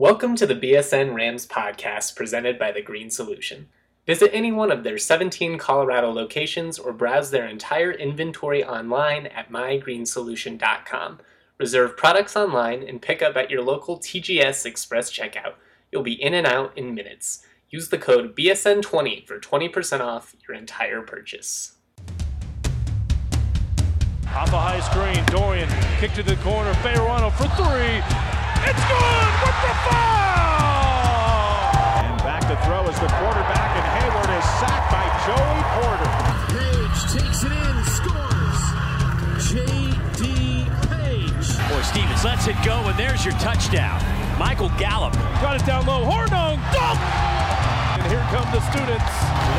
Welcome to the BSN Rams podcast presented by The Green Solution. Visit any one of their 17 Colorado locations or browse their entire inventory online at mygreensolution.com. Reserve products online and pick up at your local TGS Express checkout. You'll be in and out in minutes. Use the code BSN20 for 20% off your entire purchase. Off a high screen, Dorian kicked to the corner, Fayerano for three. It's good with the foul! And back to throw is the quarterback, and Hayward is sacked by Joey Porter. Page takes it in, scores. J.D. Page. Boy, Stevens lets it go, and there's your touchdown. Michael Gallup. Got it down low, Hornung, dunk! And here come the students.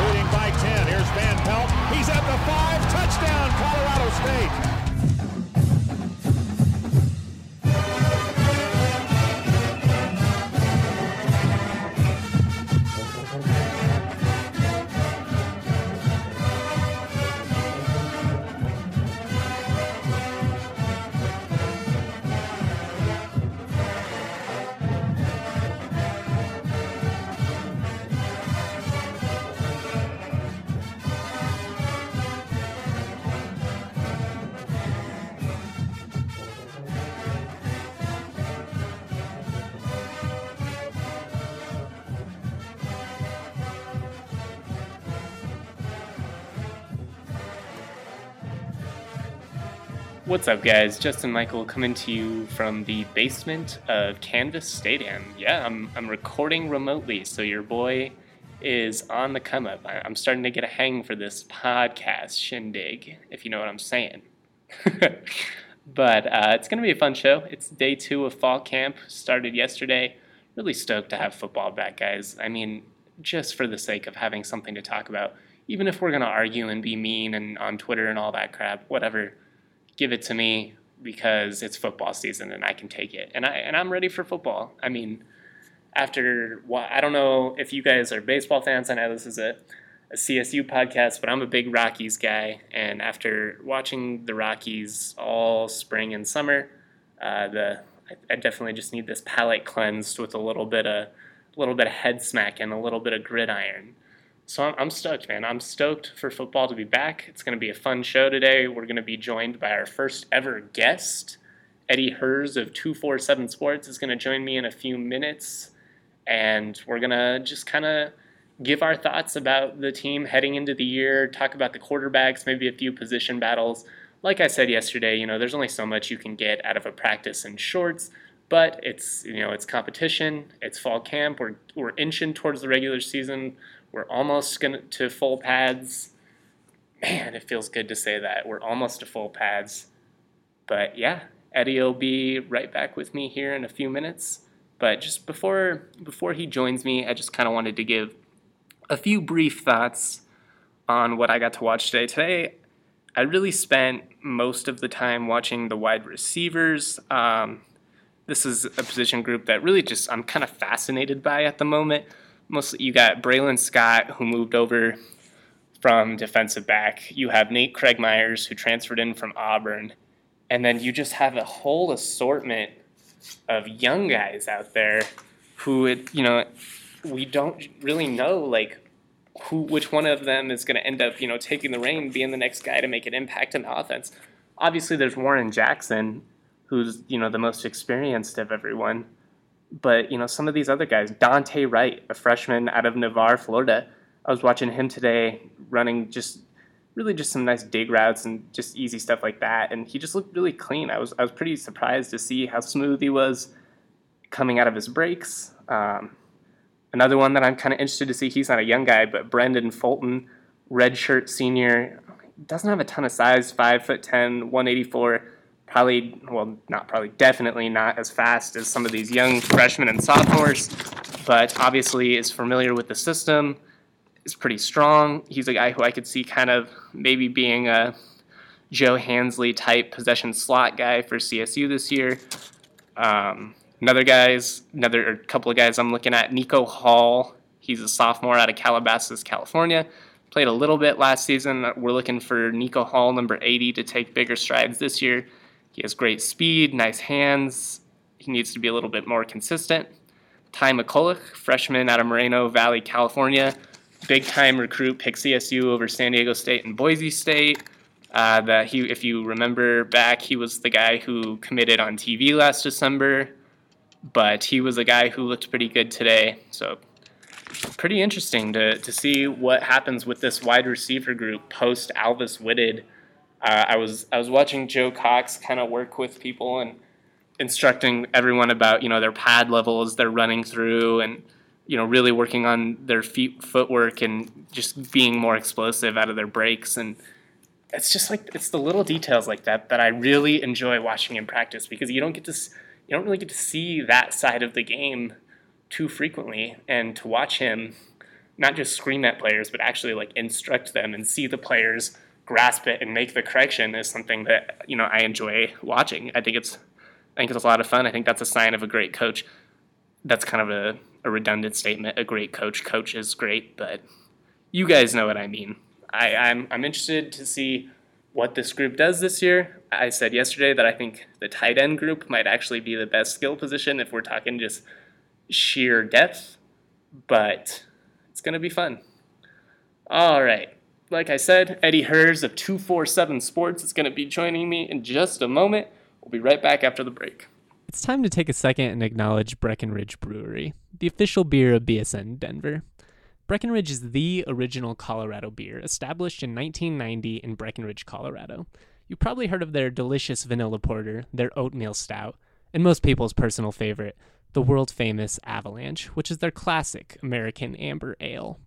Leading by 10. Here's Van Pelt. He's at the five. Touchdown, Colorado State. What's up, guys? Justin Michael coming to you from the basement of Canvas Stadium. Yeah, I'm, I'm recording remotely, so your boy is on the come up. I'm starting to get a hang for this podcast shindig, if you know what I'm saying. but uh, it's going to be a fun show. It's day two of fall camp, started yesterday. Really stoked to have football back, guys. I mean, just for the sake of having something to talk about, even if we're going to argue and be mean and on Twitter and all that crap, whatever give it to me because it's football season and I can take it. And I and I'm ready for football. I mean, after what I don't know if you guys are baseball fans. I know this is a, a CSU podcast, but I'm a big Rockies guy. And after watching the Rockies all spring and summer, uh, the I, I definitely just need this palate cleansed with a little bit of a little bit of head smack and a little bit of gridiron. So I'm, I'm stoked, man. I'm stoked for football to be back. It's going to be a fun show today. We're going to be joined by our first ever guest. Eddie Herz of 247 Sports is going to join me in a few minutes. And we're going to just kind of give our thoughts about the team heading into the year, talk about the quarterbacks, maybe a few position battles. Like I said yesterday, you know, there's only so much you can get out of a practice in shorts, but it's, you know, it's competition, it's fall camp, we're, we're inching towards the regular season. We're almost gonna to full pads. Man, it feels good to say that. We're almost to full pads. But yeah, Eddie will be right back with me here in a few minutes. But just before before he joins me, I just kind of wanted to give a few brief thoughts on what I got to watch today. Today, I really spent most of the time watching the wide receivers. Um, this is a position group that really just I'm kind of fascinated by at the moment mostly you got Braylon Scott who moved over from defensive back. You have Nate Craig Myers who transferred in from Auburn, and then you just have a whole assortment of young guys out there who it, you know we don't really know like who which one of them is going to end up you know taking the reign being the next guy to make an impact in the offense. Obviously there's warren jackson who's you know the most experienced of everyone but you know some of these other guys, Dante Wright, a freshman out of Navarre, Florida. I was watching him today running just really just some nice dig routes and just easy stuff like that, and he just looked really clean. I was I was pretty surprised to see how smooth he was coming out of his breaks. Um, another one that I'm kind of interested to see. He's not a young guy, but Brendan Fulton, redshirt senior, doesn't have a ton of size, five foot 10, 184 probably, well, not probably, definitely not as fast as some of these young freshmen and sophomores, but obviously is familiar with the system, is pretty strong. He's a guy who I could see kind of maybe being a Joe Hansley type possession slot guy for CSU this year. Um, another guys, another couple of guys I'm looking at, Nico Hall. He's a sophomore out of Calabasas, California. Played a little bit last season. We're looking for Nico Hall, number 80, to take bigger strides this year. He has great speed, nice hands. He needs to be a little bit more consistent. Ty McCullouch, freshman out of Moreno Valley, California. Big time recruit, picked CSU over San Diego State and Boise State. Uh, that he, if you remember back, he was the guy who committed on TV last December, but he was a guy who looked pretty good today. So pretty interesting to, to see what happens with this wide receiver group post Alvis Whitted. Uh, I was I was watching Joe Cox kind of work with people and instructing everyone about you know their pad levels they're running through and you know really working on their feet footwork and just being more explosive out of their breaks. And it's just like it's the little details like that that I really enjoy watching in practice because you don't get to you don't really get to see that side of the game too frequently. And to watch him not just scream at players but actually like instruct them and see the players grasp it and make the correction is something that you know I enjoy watching. I think it's I think it's a lot of fun. I think that's a sign of a great coach. That's kind of a, a redundant statement. A great coach, coach is great, but you guys know what I mean. I, I'm I'm interested to see what this group does this year. I said yesterday that I think the tight end group might actually be the best skill position if we're talking just sheer depth, but it's going to be fun. All right. Like I said, Eddie Herz of 247 Sports is going to be joining me in just a moment. We'll be right back after the break. It's time to take a second and acknowledge Breckenridge Brewery, the official beer of BSN Denver. Breckenridge is the original Colorado beer, established in 1990 in Breckenridge, Colorado. You've probably heard of their delicious vanilla porter, their oatmeal stout, and most people's personal favorite, the world famous Avalanche, which is their classic American amber ale.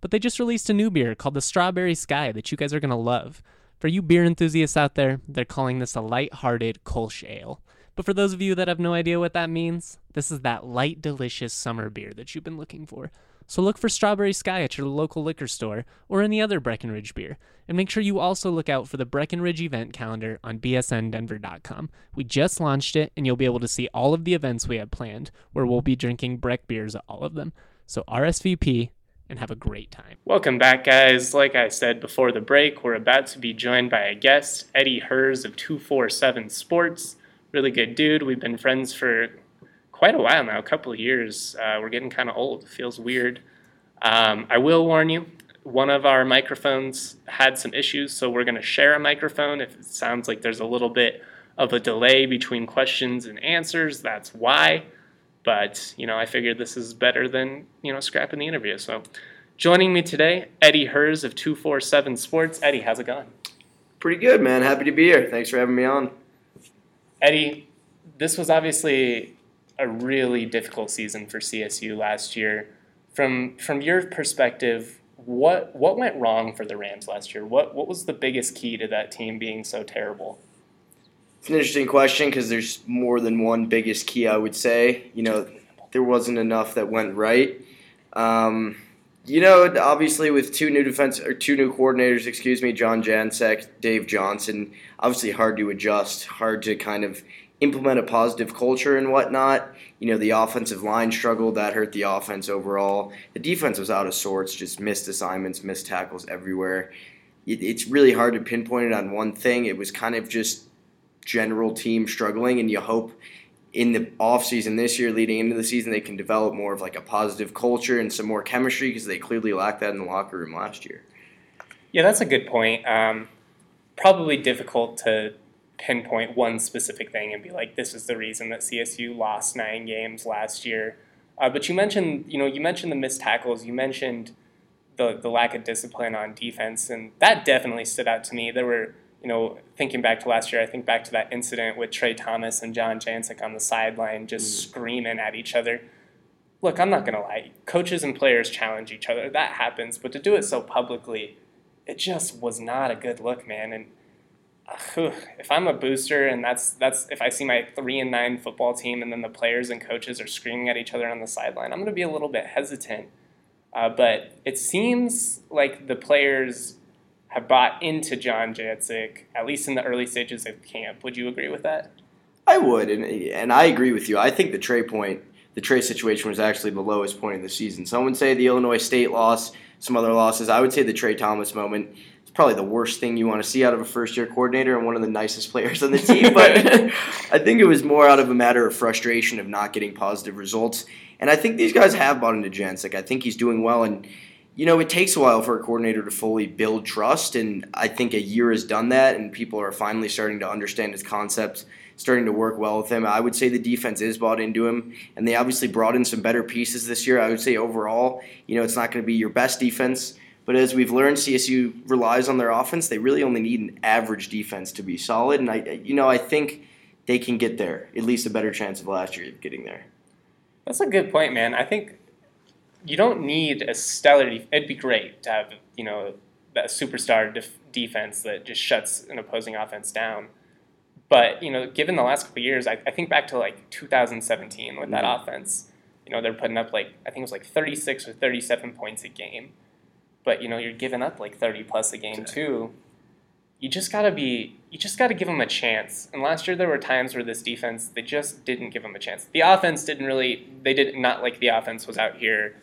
But they just released a new beer called the Strawberry Sky that you guys are going to love. For you beer enthusiasts out there, they're calling this a light-hearted Kolsch ale. But for those of you that have no idea what that means, this is that light, delicious summer beer that you've been looking for. So look for Strawberry Sky at your local liquor store or any other Breckenridge beer. And make sure you also look out for the Breckenridge event calendar on bsndenver.com. We just launched it, and you'll be able to see all of the events we have planned, where we'll be drinking Breck beers at all of them. So RSVP and have a great time. Welcome back, guys. Like I said before the break, we're about to be joined by a guest, Eddie Herz of 247 Sports. Really good dude. We've been friends for quite a while now, a couple of years. Uh, we're getting kind of old. It feels weird. Um, I will warn you, one of our microphones had some issues, so we're going to share a microphone. If it sounds like there's a little bit of a delay between questions and answers, that's why. But, you know, I figured this is better than, you know, scrapping the interview. So joining me today, Eddie Herz of 247 Sports. Eddie, how's it going? Pretty good, man. Happy to be here. Thanks for having me on. Eddie, this was obviously a really difficult season for CSU last year. From from your perspective, what what went wrong for the Rams last year? What what was the biggest key to that team being so terrible? It's an interesting question because there's more than one biggest key. I would say, you know, there wasn't enough that went right. Um, you know, obviously with two new defense or two new coordinators, excuse me, John Jancek, Dave Johnson, obviously hard to adjust, hard to kind of implement a positive culture and whatnot. You know, the offensive line struggled, that hurt the offense overall. The defense was out of sorts, just missed assignments, missed tackles everywhere. It, it's really hard to pinpoint it on one thing. It was kind of just general team struggling, and you hope in the offseason this year leading into the season they can develop more of like a positive culture and some more chemistry because they clearly lacked that in the locker room last year. Yeah, that's a good point. Um, probably difficult to pinpoint one specific thing and be like, this is the reason that CSU lost nine games last year. Uh, but you mentioned, you know, you mentioned the missed tackles. You mentioned the the lack of discipline on defense, and that definitely stood out to me. There were, you know, thinking back to last year, I think back to that incident with Trey Thomas and John Jancek on the sideline, just mm. screaming at each other. Look, I'm not gonna lie. Coaches and players challenge each other. That happens, but to do it so publicly, it just was not a good look, man. And if I'm a booster and that's that's if I see my three and nine football team and then the players and coaches are screaming at each other on the sideline, I'm going to be a little bit hesitant. Uh, but it seems like the players have bought into John Jancek, at least in the early stages of camp. Would you agree with that? I would, and and I agree with you. I think the Trey point, the Trey situation was actually the lowest point of the season. Some would say the Illinois State loss, some other losses. I would say the Trey Thomas moment is probably the worst thing you want to see out of a first year coordinator and one of the nicest players on the team. But I think it was more out of a matter of frustration of not getting positive results. And I think these guys have bought into Jancek. I think he's doing well. And, you know, it takes a while for a coordinator to fully build trust. And I think a year has done that. And people are finally starting to understand his concepts, starting to work well with him. I would say the defense is bought into him. And they obviously brought in some better pieces this year. I would say overall, you know, it's not going to be your best defense but as we've learned, CSU relies on their offense. They really only need an average defense to be solid, and I, you know, I think they can get there. At least a better chance of last year of getting there. That's a good point, man. I think you don't need a stellar. Def- It'd be great to have you know that superstar def- defense that just shuts an opposing offense down. But you know, given the last couple years, I, I think back to like 2017 with that Mhm. offense. You know, they're putting up like I think it was like 36 or 37 points a game. But you know, you're giving up like 30 plus a game too. You just gotta be. You just gotta give them a chance. And last year there were times where this defense they just didn't give them a chance. The offense didn't really. They did not like the offense was out here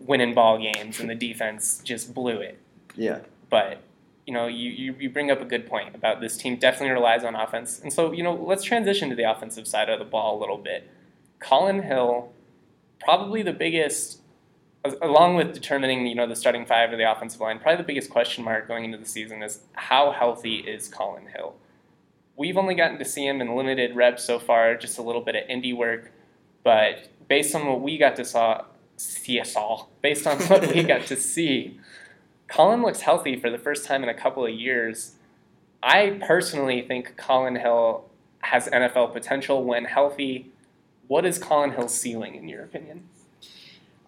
winning ball games, and the defense just blew it. Yeah. But you know, you, you, you bring up a good point about this team definitely relies on offense. And so, you know, let's transition to the offensive side of the ball a little bit. Colin Hill, probably the biggest, along with determining, you know, the starting five or the offensive line, probably the biggest question mark going into the season is how healthy is Colin Hill? We've only gotten to see him in limited reps so far, just a little bit of indie work. But based on what we got to saw, see us all, based on what we got to see, Colin looks healthy for the first time in a couple of years. I personally think Colin Hill has NFL potential when healthy. What is Colin Hill's ceiling, in your opinion?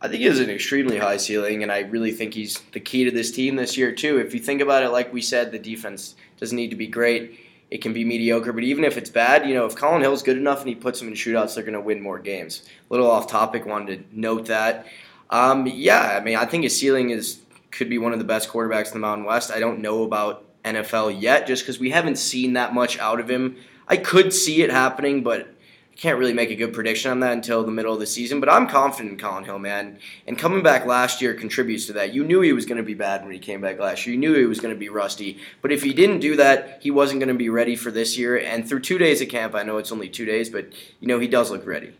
I think he has an extremely high ceiling, and I really think he's the key to this team this year, too. If you think about it, like we said, the defense doesn't need to be great. It can be mediocre, but even if it's bad, you know, if Colin Hill's good enough and he puts them in shootouts, they're going to win more games. A little off topic, wanted to note that. Um, yeah, I mean, I think his ceiling is could be one of the best quarterbacks in the Mountain West. I don't know about NFL yet, just because we haven't seen that much out of him. I could see it happening, but can't really make a good prediction on that until the middle of the season. But I'm confident in Colin Hill, man. And coming back last year contributes to that. You knew he was going to be bad when he came back last year. You knew he was going to be rusty. But if he didn't do that, he wasn't going to be ready for this year. And through two days of camp, I know it's only two days, but you know he does look ready.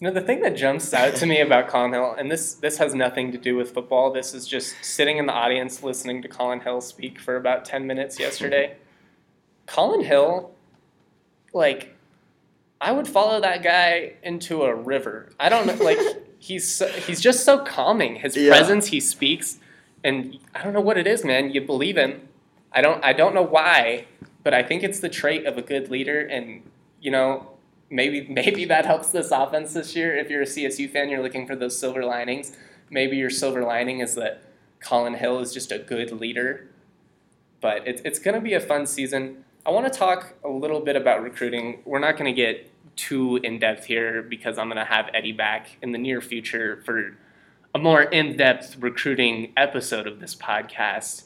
You know, the thing that jumps out to me about Colin Hill, and this this has nothing to do with football. This is just sitting in the audience listening to Colin Hill speak for about ten minutes yesterday. Colin Hill, like, I would follow that guy into a river. I don't know, like he's so, he's just so calming. His Yeah. presence, he speaks, and I don't know what it is, man. You believe him. I don't I don't know why, but I think it's the trait of a good leader, and you know maybe maybe that helps this offense this year. If you're a CSU fan, you're looking for those silver linings. Maybe your silver lining is that Colin Hill is just a good leader. But it's it's going to be a fun season. I want to talk a little bit about recruiting. We're not going to get too in depth here because I'm going to have Eddie back in the near future for a more in depth recruiting episode of this podcast.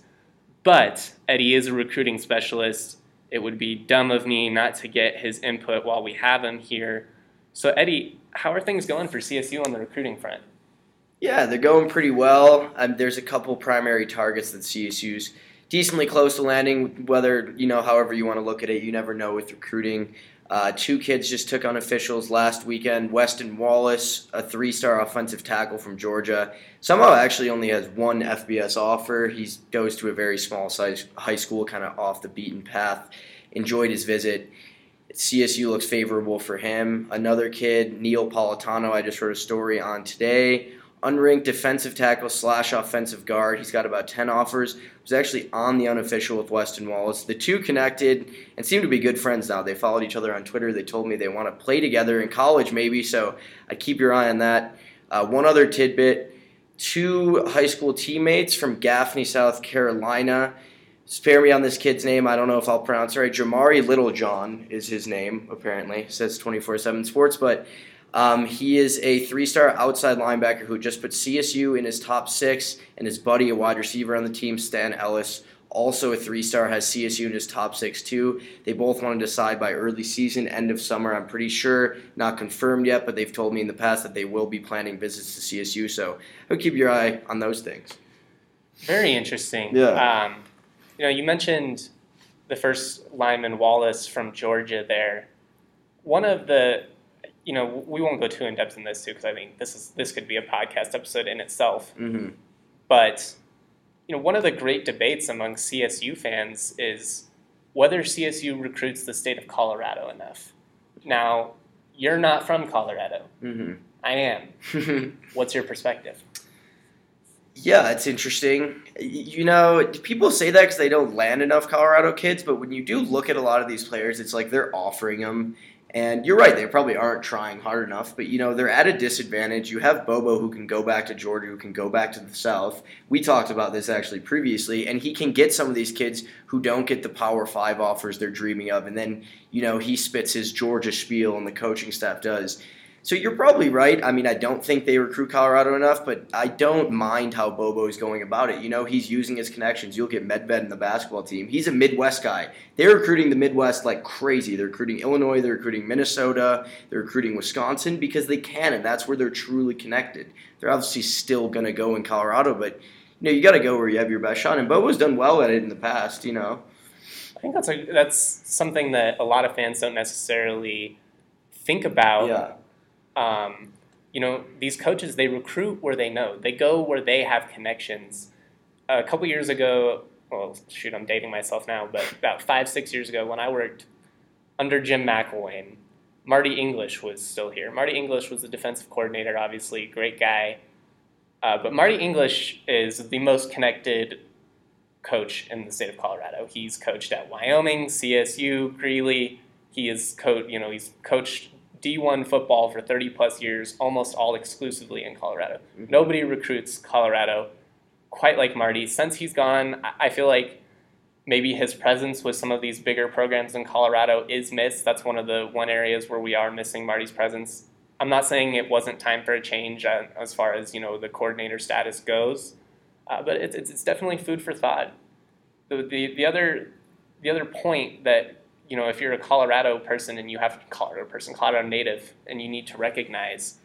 But Eddie is a recruiting specialist. It would be dumb of me not to get his input while we have him here. So, Eddie, how are things going for CSU on the recruiting front? Yeah, they're going pretty well. Um, there's a couple primary targets that CSU's decently close to landing. Whether you know, however you want to look at it, you never know with recruiting. Uh, two kids just took on officials last weekend. Weston Wallace, a three-star offensive tackle from Georgia, somehow actually only has one FBS offer. He goes to a very small size high school, kind of off the beaten path. Enjoyed his visit. CSU looks favorable for him. Another kid, Neil Politano, I just wrote a story on today. Unranked defensive tackle slash offensive guard. He's got about 10 offers. Was actually on the unofficial with Weston Wallace. The two connected and seem to be good friends now. They followed each other on Twitter. They told me they want to play together in college, maybe. So I'd keep your eye on that. Uh, one other tidbit two high school teammates from Gaffney, South Carolina. Spare me on this kid's name. I don't know if I'll pronounce it right. Jamari Littlejohn is his name, apparently. Says 24 7 Sports. But um, he is a three star outside linebacker who just put CSU in his top six, and his buddy, a wide receiver on the team, Stan Ellis, also a three star, has CSU in his top six too. They both want to decide by early season, end of summer. I'm pretty sure, not confirmed yet, but they've told me in the past that they will be planning visits to CSU. So I would keep your eye on those things. Very interesting. Yeah. Um, You know, you mentioned the first lineman Wallace from Georgia there. One of the, you know, we won't go too in depth in this too because I think this is this could be a podcast episode in itself. hmm But you know, one of the great debates among CSU fans is whether CSU recruits the state of Colorado enough. Now, you're not from Colorado. hmm I am. What's your perspective? Yeah, it's interesting. You know, people say that because they don't land enough Colorado kids, but when you do look at a lot of these players, it's like they're offering them. And you're right, they probably aren't trying hard enough, but you know, they're at a disadvantage. You have Bobo who can go back to Georgia, who can go back to the South. We talked about this actually previously, and he can get some of these kids who don't get the Power Five offers they're dreaming of. And then, you know, he spits his Georgia spiel, and the coaching staff does. So you're probably right. I mean, I don't think they recruit Colorado enough, but I don't mind how Bobo is going about it. You know, he's using his connections. You'll get Medved in the basketball team. He's a Midwest guy. They're recruiting the Midwest like crazy. They're recruiting Illinois, they're recruiting Minnesota, they're recruiting Wisconsin because they can, and that's where they're truly connected. They're obviously still going to go in Colorado, but you know, you got to go where you have your best shot. And Bobo's done well at it in the past. You know, I think that's a, that's something that a lot of fans don't necessarily think about. yeah, um, you know, these coaches, they recruit where they know. They go where they have connections. A couple years ago, well, shoot, I'm dating myself now, but about five, six years ago, when I worked under Jim McElwain, Marty English was still here. Marty English was the defensive coordinator, obviously, great guy. Uh, but Marty English is the most connected coach in the state of Colorado. He's coached at Wyoming, CSU, Greeley. He is you know, he's coached D1 football for 30 plus years, almost all exclusively in Colorado. Nobody recruits Colorado quite like Marty. Since he's gone, I- I feel like maybe his presence with some of these bigger programs in Colorado is missed. That's one of the one areas where we are missing Marty's presence. I'm not saying it wasn't time for a change uh, as far as you know the coordinator status goes, uh, but it's, it's it's definitely food for thought. The, the the other the other point that you know if you're a Colorado person and you have Colorado person Colorado native and you need to recognize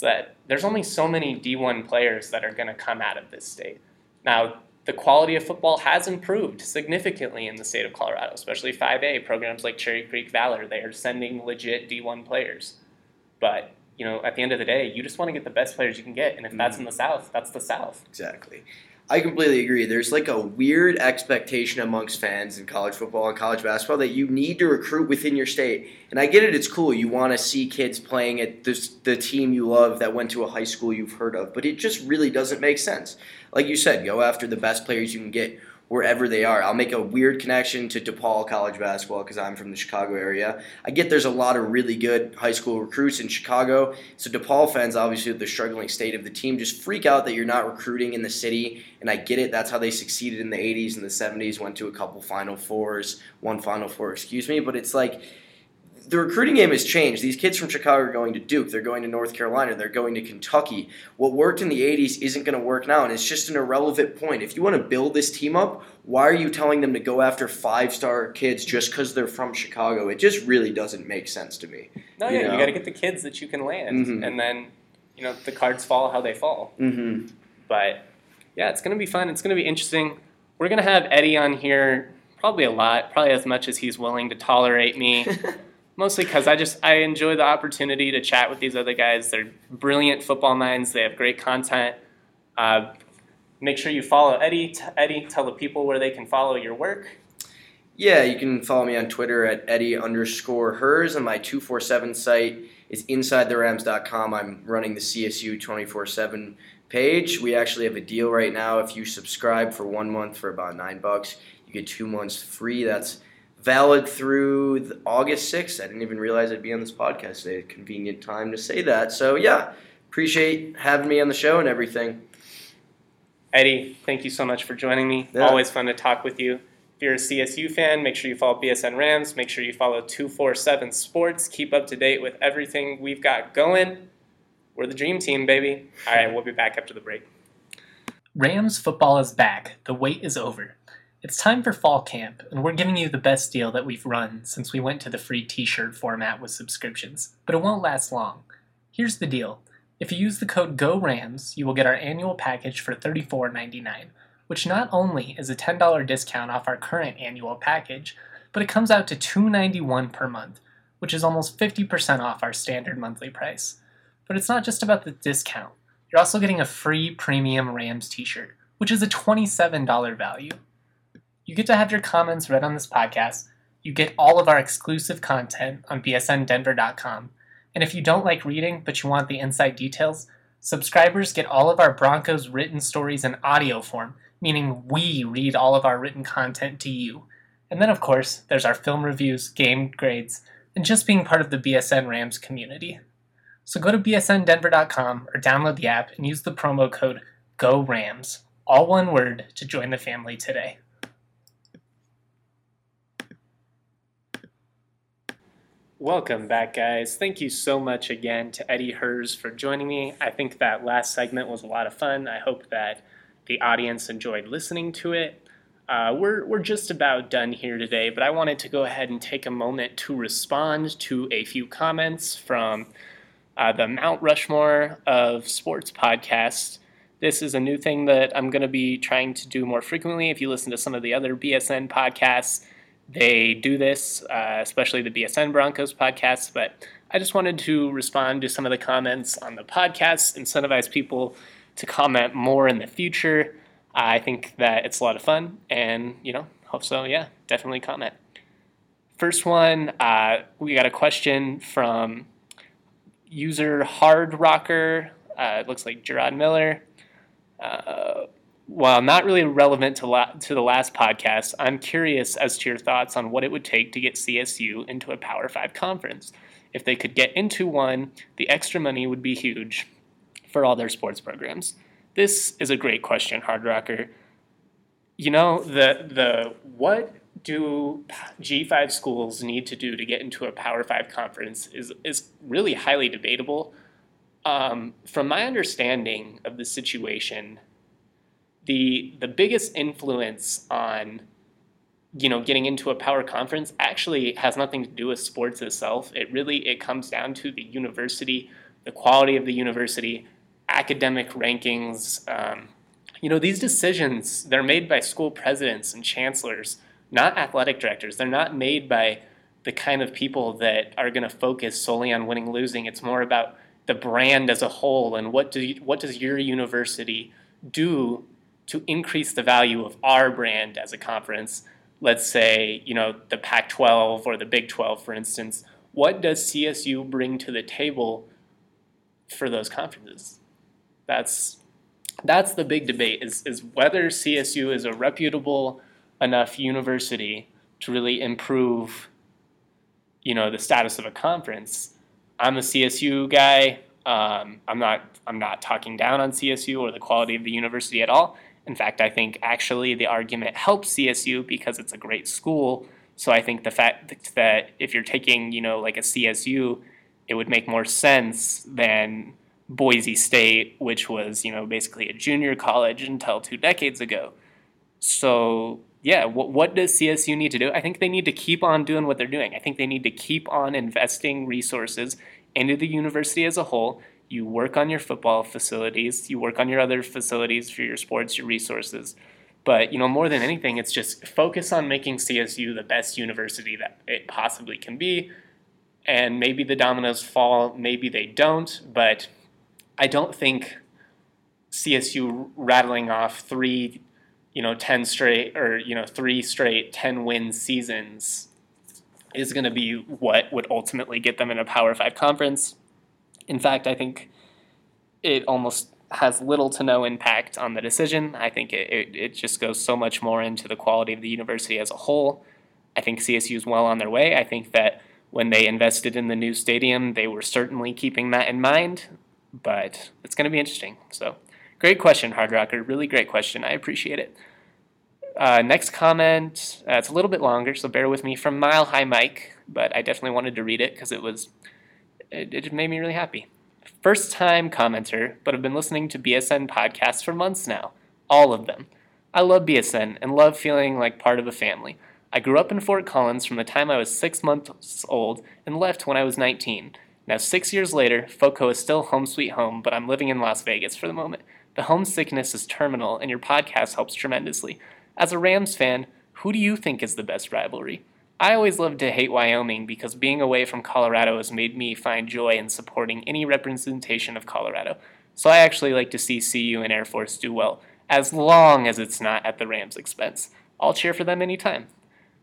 that there's only so many D1 players that are going to come out of this state. Now, the quality of football has improved significantly in the state of Colorado, especially 5A programs like Cherry Creek Valor. They are sending legit D1 players. But, you know, at the end of the day, you just want to get the best players you can get. And if that's mm-hmm. in the South, that's the South. Exactly. I completely agree. There's like a weird expectation amongst fans in college football and college basketball that you need to recruit within your state. And I get it, it's cool. You want to see kids playing at this, the team you love that went to a high school you've heard of, but it just really doesn't make sense. Like you said, go after the best players you can get wherever they are. I'll make a weird connection to DePaul college basketball because I'm from the Chicago area. I get there's a lot of really good high school recruits in Chicago. So DePaul fans, obviously the struggling state of the team, just freak out that you're not recruiting in the city. And I get it. That's how they succeeded in the 80s and the 70s. Went to a couple Final Fours, one Final Four, excuse me. But it's like the recruiting game has changed. These kids from Chicago are going to Duke. They're going to North Carolina. They're going to Kentucky. What worked in the 80s isn't going to work now, and it's just an irrelevant point. If you want to build this team up, why are you telling them to go after five star kids just because they're from Chicago? It just really doesn't make sense to me. No, You yeah, know? you got to get the kids that you can land. Mhm. And then, you know, the cards fall how they fall. Mm-hmm. But yeah, it's going to be fun. It's going to be interesting. We're going to have Eddie on here probably a lot, probably as much as he's willing to tolerate me. Mostly because I just I enjoy the opportunity to chat with these other guys. They're brilliant football minds. They have great content. Uh, make sure you follow Eddie. Eddie, tell the people where they can follow your work. Yeah, you can follow me on Twitter at Eddie underscore herz, and my 247 site is InsideTheRams.com. I'm running the CSU 24 7 page. We actually have a deal right now. If you subscribe for one month for about nine bucks, you get two months free. That's valid through the August 6th. I didn't even realize I'd be on this podcast today. Convenient time to say that. So, yeah, appreciate having me on the show and everything. Eddie, thank you so much for joining me. Yeah. Always fun to talk with you. If you're a CSU fan, make sure you follow BSN Rams. Make sure you follow 247 Sports. Keep up to date with everything we've got going. We're the dream team, baby. All right, we'll be back after the break. Rams football is back. The wait is over. It's time for fall camp, and we're giving you the best deal that we've run since we went to the free t shirt format with subscriptions. But it won't last long. Here's the deal if you use the code GORAMS, you will get our annual package for $34.99, which not only is a $10 discount off our current annual package, but it comes out to 291 per month, which is almost 50% off our standard monthly price. But it's not just about the discount. You're also getting a free premium Rams t-shirt, which is a $27 value. You get to have your comments read on this podcast. You get all of our exclusive content on bsndenver.com. And if you don't like reading but you want the inside details, subscribers get all of our Broncos written stories in audio form, meaning we read all of our written content to you. And then, of course, there's our film reviews, game grades, and just being part of the BSN Rams community. So go to bsndenver.com or download the app and use the promo code GORAMS, all one word, to join the family today. Welcome back, guys. Thank you so much again to Eddie Herz for joining me. I think that last segment was a lot of fun. I hope that the audience enjoyed listening to it. Uh, we're, we're just about done here today, but I wanted to go ahead and take a moment to respond to a few comments from uh, the Mount Rushmore of sports podcast. This is a new thing that I'm going to be trying to do more frequently. If you listen to some of the other BSN podcasts, they do this, uh, especially the BSN Broncos podcast. But I just wanted to respond to some of the comments on the podcast, incentivize people to comment more in the future. I think that it's a lot of fun, and you know, hope so. Yeah, definitely comment. First one, uh, we got a question from user Hard Rocker. Uh, it looks like Gerard Miller. Uh, while not really relevant to, la- to the last podcast, I'm curious as to your thoughts on what it would take to get CSU into a Power 5 conference. If they could get into one, the extra money would be huge for all their sports programs. This is a great question, Hard Rocker. You know, the the what do G5 schools need to do to get into a Power 5 conference is is really highly debatable. Um, from my understanding of the situation, the the biggest influence on you know getting into a power conference actually has nothing to do with sports itself. It really it comes down to the university the quality of the university academic rankings um, you know these decisions they're made by school presidents and chancellors not athletic directors. They're not made by the kind of people that are going to focus solely on winning losing. It's more about the brand as a whole and what do you, what does your university do to increase the value of our brand as a conference, let's say, you know, the Pac 12 or the Big 12, for instance, what does CSU bring to the table for those conferences? That's that's the big debate is, is whether CSU is a reputable enough university to really improve you know the status of a conference. I'm a CSU guy. Um, I'm not I'm not talking down on CSU or the quality of the university at all. In fact, I think actually the argument helps CSU because it's a great school. So I think the fact that if you're taking, you know, like a CSU, it would make more sense than Boise State, which was, you know, basically a junior college until two decades ago. So, yeah, what, what does CSU need to do? I think they need to keep on doing what they're doing. I think they need to keep on investing resources into the university as a whole you work on your football facilities, you work on your other facilities for your sports, your resources. But you know, more than anything, it's just focus on making CSU the best university that it possibly can be. And maybe the dominoes fall, maybe they don't, but I don't think CSU rattling off three, you know, 10 straight or, you know, three straight 10 win seasons is going to be what would ultimately get them in a Power 5 conference. In fact, I think it almost has little to no impact on the decision. I think it, it, it, just goes so much more into the quality of the university as a whole. I think CSU is well on their way. I think that when they invested in the new stadium, they were certainly keeping that in mind, but it's going to be interesting. So, great question, Hard Rocker. Really great question. I appreciate it. Uh, next comment, uh, it's a little bit longer, so bear with me from Mile High Mike, but I definitely wanted to read it because it was it, it made me really happy. First time commenter, but I've been listening to BSN podcasts for months now. All of them. I love BSN and love feeling like part of a family. I grew up in Fort Collins from the time I was six months old and left when I was 19. Now, six years later, FOCO is still home sweet home, but I'm living in Las Vegas for the moment. The homesickness is terminal, and your podcast helps tremendously. As a Rams fan, who do you think is the best rivalry? I always loved to hate Wyoming because being away from Colorado has made me find joy in supporting any representation of Colorado. So I actually like to see CU and Air Force do well, as long as it's not at the Rams' expense. I'll cheer for them anytime.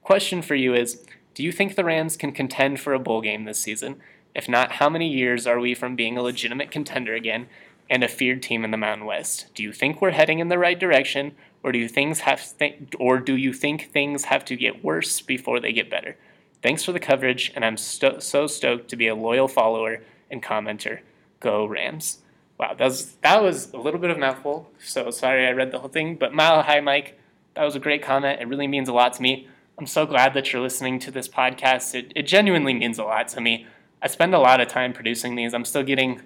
Question for you is Do you think the Rams can contend for a bowl game this season? If not, how many years are we from being a legitimate contender again and a feared team in the Mountain West? Do you think we're heading in the right direction, or do you things have th- or do you think things have to get worse before they get better? Thanks for the coverage, and I'm sto- so stoked to be a loyal follower and commenter. Go Rams! Wow, that was that was a little bit of mouthful. So sorry I read the whole thing, but mile high, Mike. That was a great comment. It really means a lot to me. I'm so glad that you're listening to this podcast. It, it genuinely means a lot to me. I spend a lot of time producing these. I'm still getting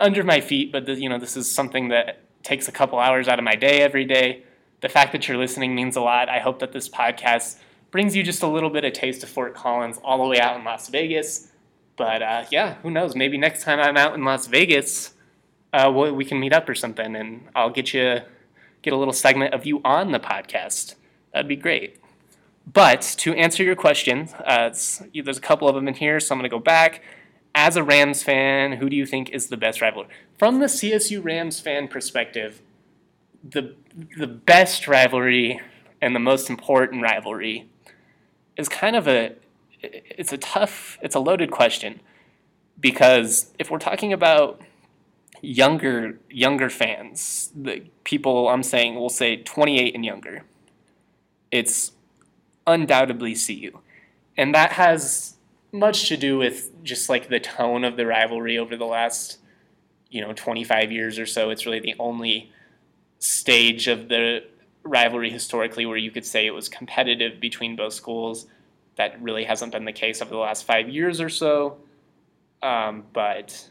under my feet, but the, you know this is something that takes a couple hours out of my day every day. The fact that you're listening means a lot. I hope that this podcast brings you just a little bit of taste of Fort Collins all the way out in Las Vegas. But uh, yeah, who knows? Maybe next time I'm out in Las Vegas, uh, we can meet up or something, and I'll get you get a little segment of you on the podcast. That'd be great. But to answer your question, uh, there's a couple of them in here, so I'm going to go back. As a Rams fan, who do you think is the best rival? From the CSU Rams fan perspective, the the best rivalry and the most important rivalry is kind of a it's a tough it's a loaded question because if we're talking about younger younger fans, the people I'm saying will say 28 and younger. It's undoubtedly CU. And that has much to do with just like the tone of the rivalry over the last, you know, 25 years or so. It's really the only stage of the rivalry historically where you could say it was competitive between both schools. That really hasn't been the case over the last five years or so. Um, but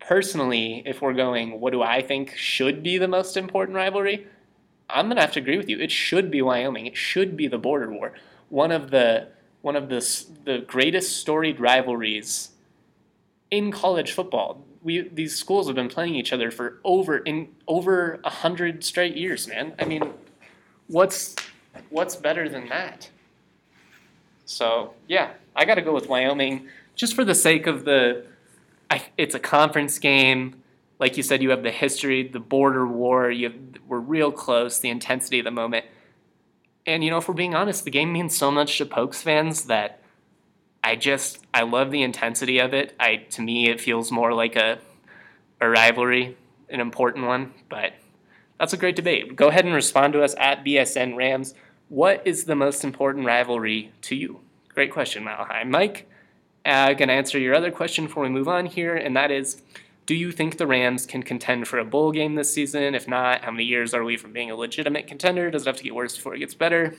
personally, if we're going, what do I think should be the most important rivalry? I'm gonna have to agree with you. It should be Wyoming. It should be the border war. One of the one of the the greatest storied rivalries in college football. We these schools have been playing each other for over in over a hundred straight years, man. I mean, what's what's better than that? So yeah, I got to go with Wyoming just for the sake of the. I, it's a conference game like you said, you have the history, the border war. You have, we're real close. The intensity of the moment, and you know, if we're being honest, the game means so much to Pokes fans that I just I love the intensity of it. I to me, it feels more like a a rivalry, an important one. But that's a great debate. Go ahead and respond to us at BSN Rams. What is the most important rivalry to you? Great question, Mile High. Mike, uh, going to answer your other question before we move on here, and that is do you think the Rams can contend for a bowl game this season? If not, how many years are we from being a legitimate contender? Does it have to get worse before it gets better?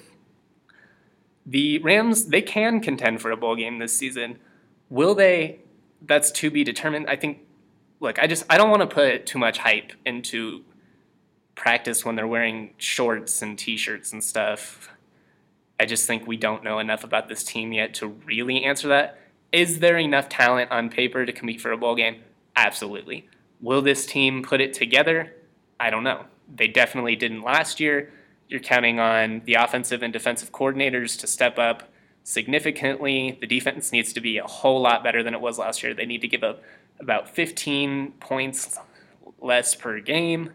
The Rams, they can contend for a bowl game this season. Will they? That's to be determined. I think, look, I just, I don't want to put too much hype into practice when they're wearing shorts and t shirts and stuff. I just think we don't know enough about this team yet to really answer that. Is there enough talent on paper to compete for a bowl game? Absolutely. Will this team put it together? I don't know. They definitely didn't last year. You're counting on the offensive and defensive coordinators to step up significantly. The defense needs to be a whole lot better than it was last year. They need to give up about 15 points less per game.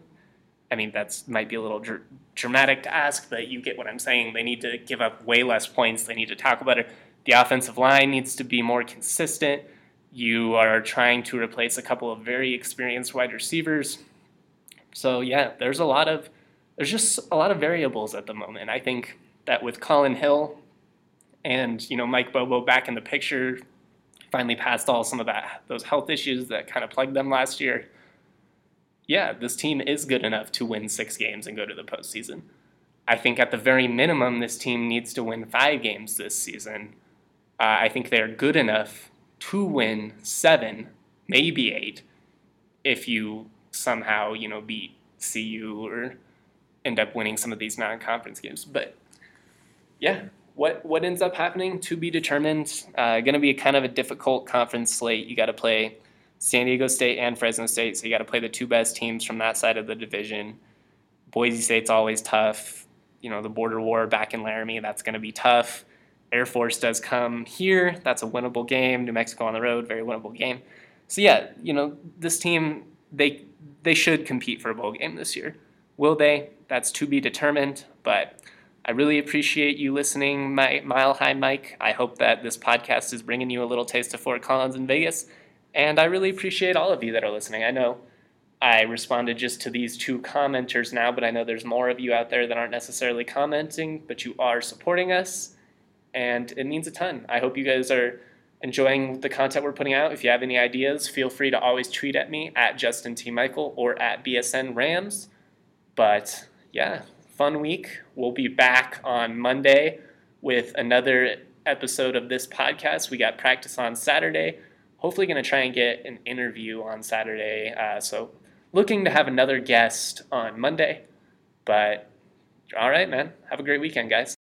I mean, that's might be a little dr- dramatic to ask, but you get what I'm saying. They need to give up way less points. They need to tackle better. The offensive line needs to be more consistent. You are trying to replace a couple of very experienced wide receivers. So yeah, there's a lot of there's just a lot of variables at the moment. I think that with Colin Hill and you know Mike Bobo back in the picture, finally past all some of that those health issues that kind of plagued them last year. Yeah, this team is good enough to win six games and go to the postseason. I think at the very minimum, this team needs to win five games this season. Uh, I think they're good enough to win seven, maybe eight, if you somehow, you know, beat CU or end up winning some of these non conference games. But yeah, what what ends up happening to be determined. Uh, going to be kind of a difficult conference slate. You got to play San Diego State and Fresno State, so you got to play the two best teams from that side of the division. Boise State's always tough. You know, the border war back in Laramie, that's going to be tough. Air Force does come here. That's a winnable game. New Mexico on the road, very winnable game. So yeah, you know, this team they they should compete for a bowl game this year. Will they? That's to be determined, but I really appreciate you listening, my Mile High Mike. I hope that this podcast is bringing you a little taste of Fort Collins and Vegas, and I really appreciate all of you that are listening. I know I responded just to these two commenters now, but I know there's more of you out there that aren't necessarily commenting, but you are supporting us, and it means a ton. I hope you guys are enjoying the content we're putting out. If you have any ideas, feel free to always tweet at me at Justin T. Michael or at BSN Rams. But yeah, fun week. We'll be back on Monday with another episode of this podcast. We got practice on Saturday. Hopefully, going to try and get an interview on Saturday. Uh, so looking to have another guest on Monday. But all right, man. Have a great weekend, guys.